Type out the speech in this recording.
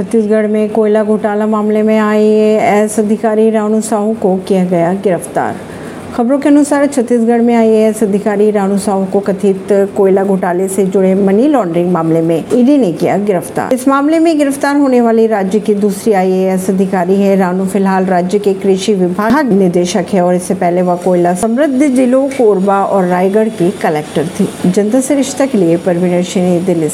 छत्तीसगढ़ में कोयला घोटाला मामले में आईएएस अधिकारी रानू साहू को किया गया गिरफ़्तार। खबरों के अनुसार छत्तीसगढ़ में आईएएस अधिकारी रानू साहू को कथित कोयला घोटाले से जुड़े मनी लॉन्ड्रिंग मामले में ईडी ने किया गिरफ़्तार। इस मामले में गिरफ़्तार होने वाली राज्य की दूसरी आईएएस अधिकारी है रानू फ़िलहाल राज्य के कृषि विभाग निदेशक है और इससे पहले वह कोयला समृद्ध जिलों कोरबा और रायगढ़ की कलेक्टर थी। जनता से रिश्ता के लिए परवीन दिल्ली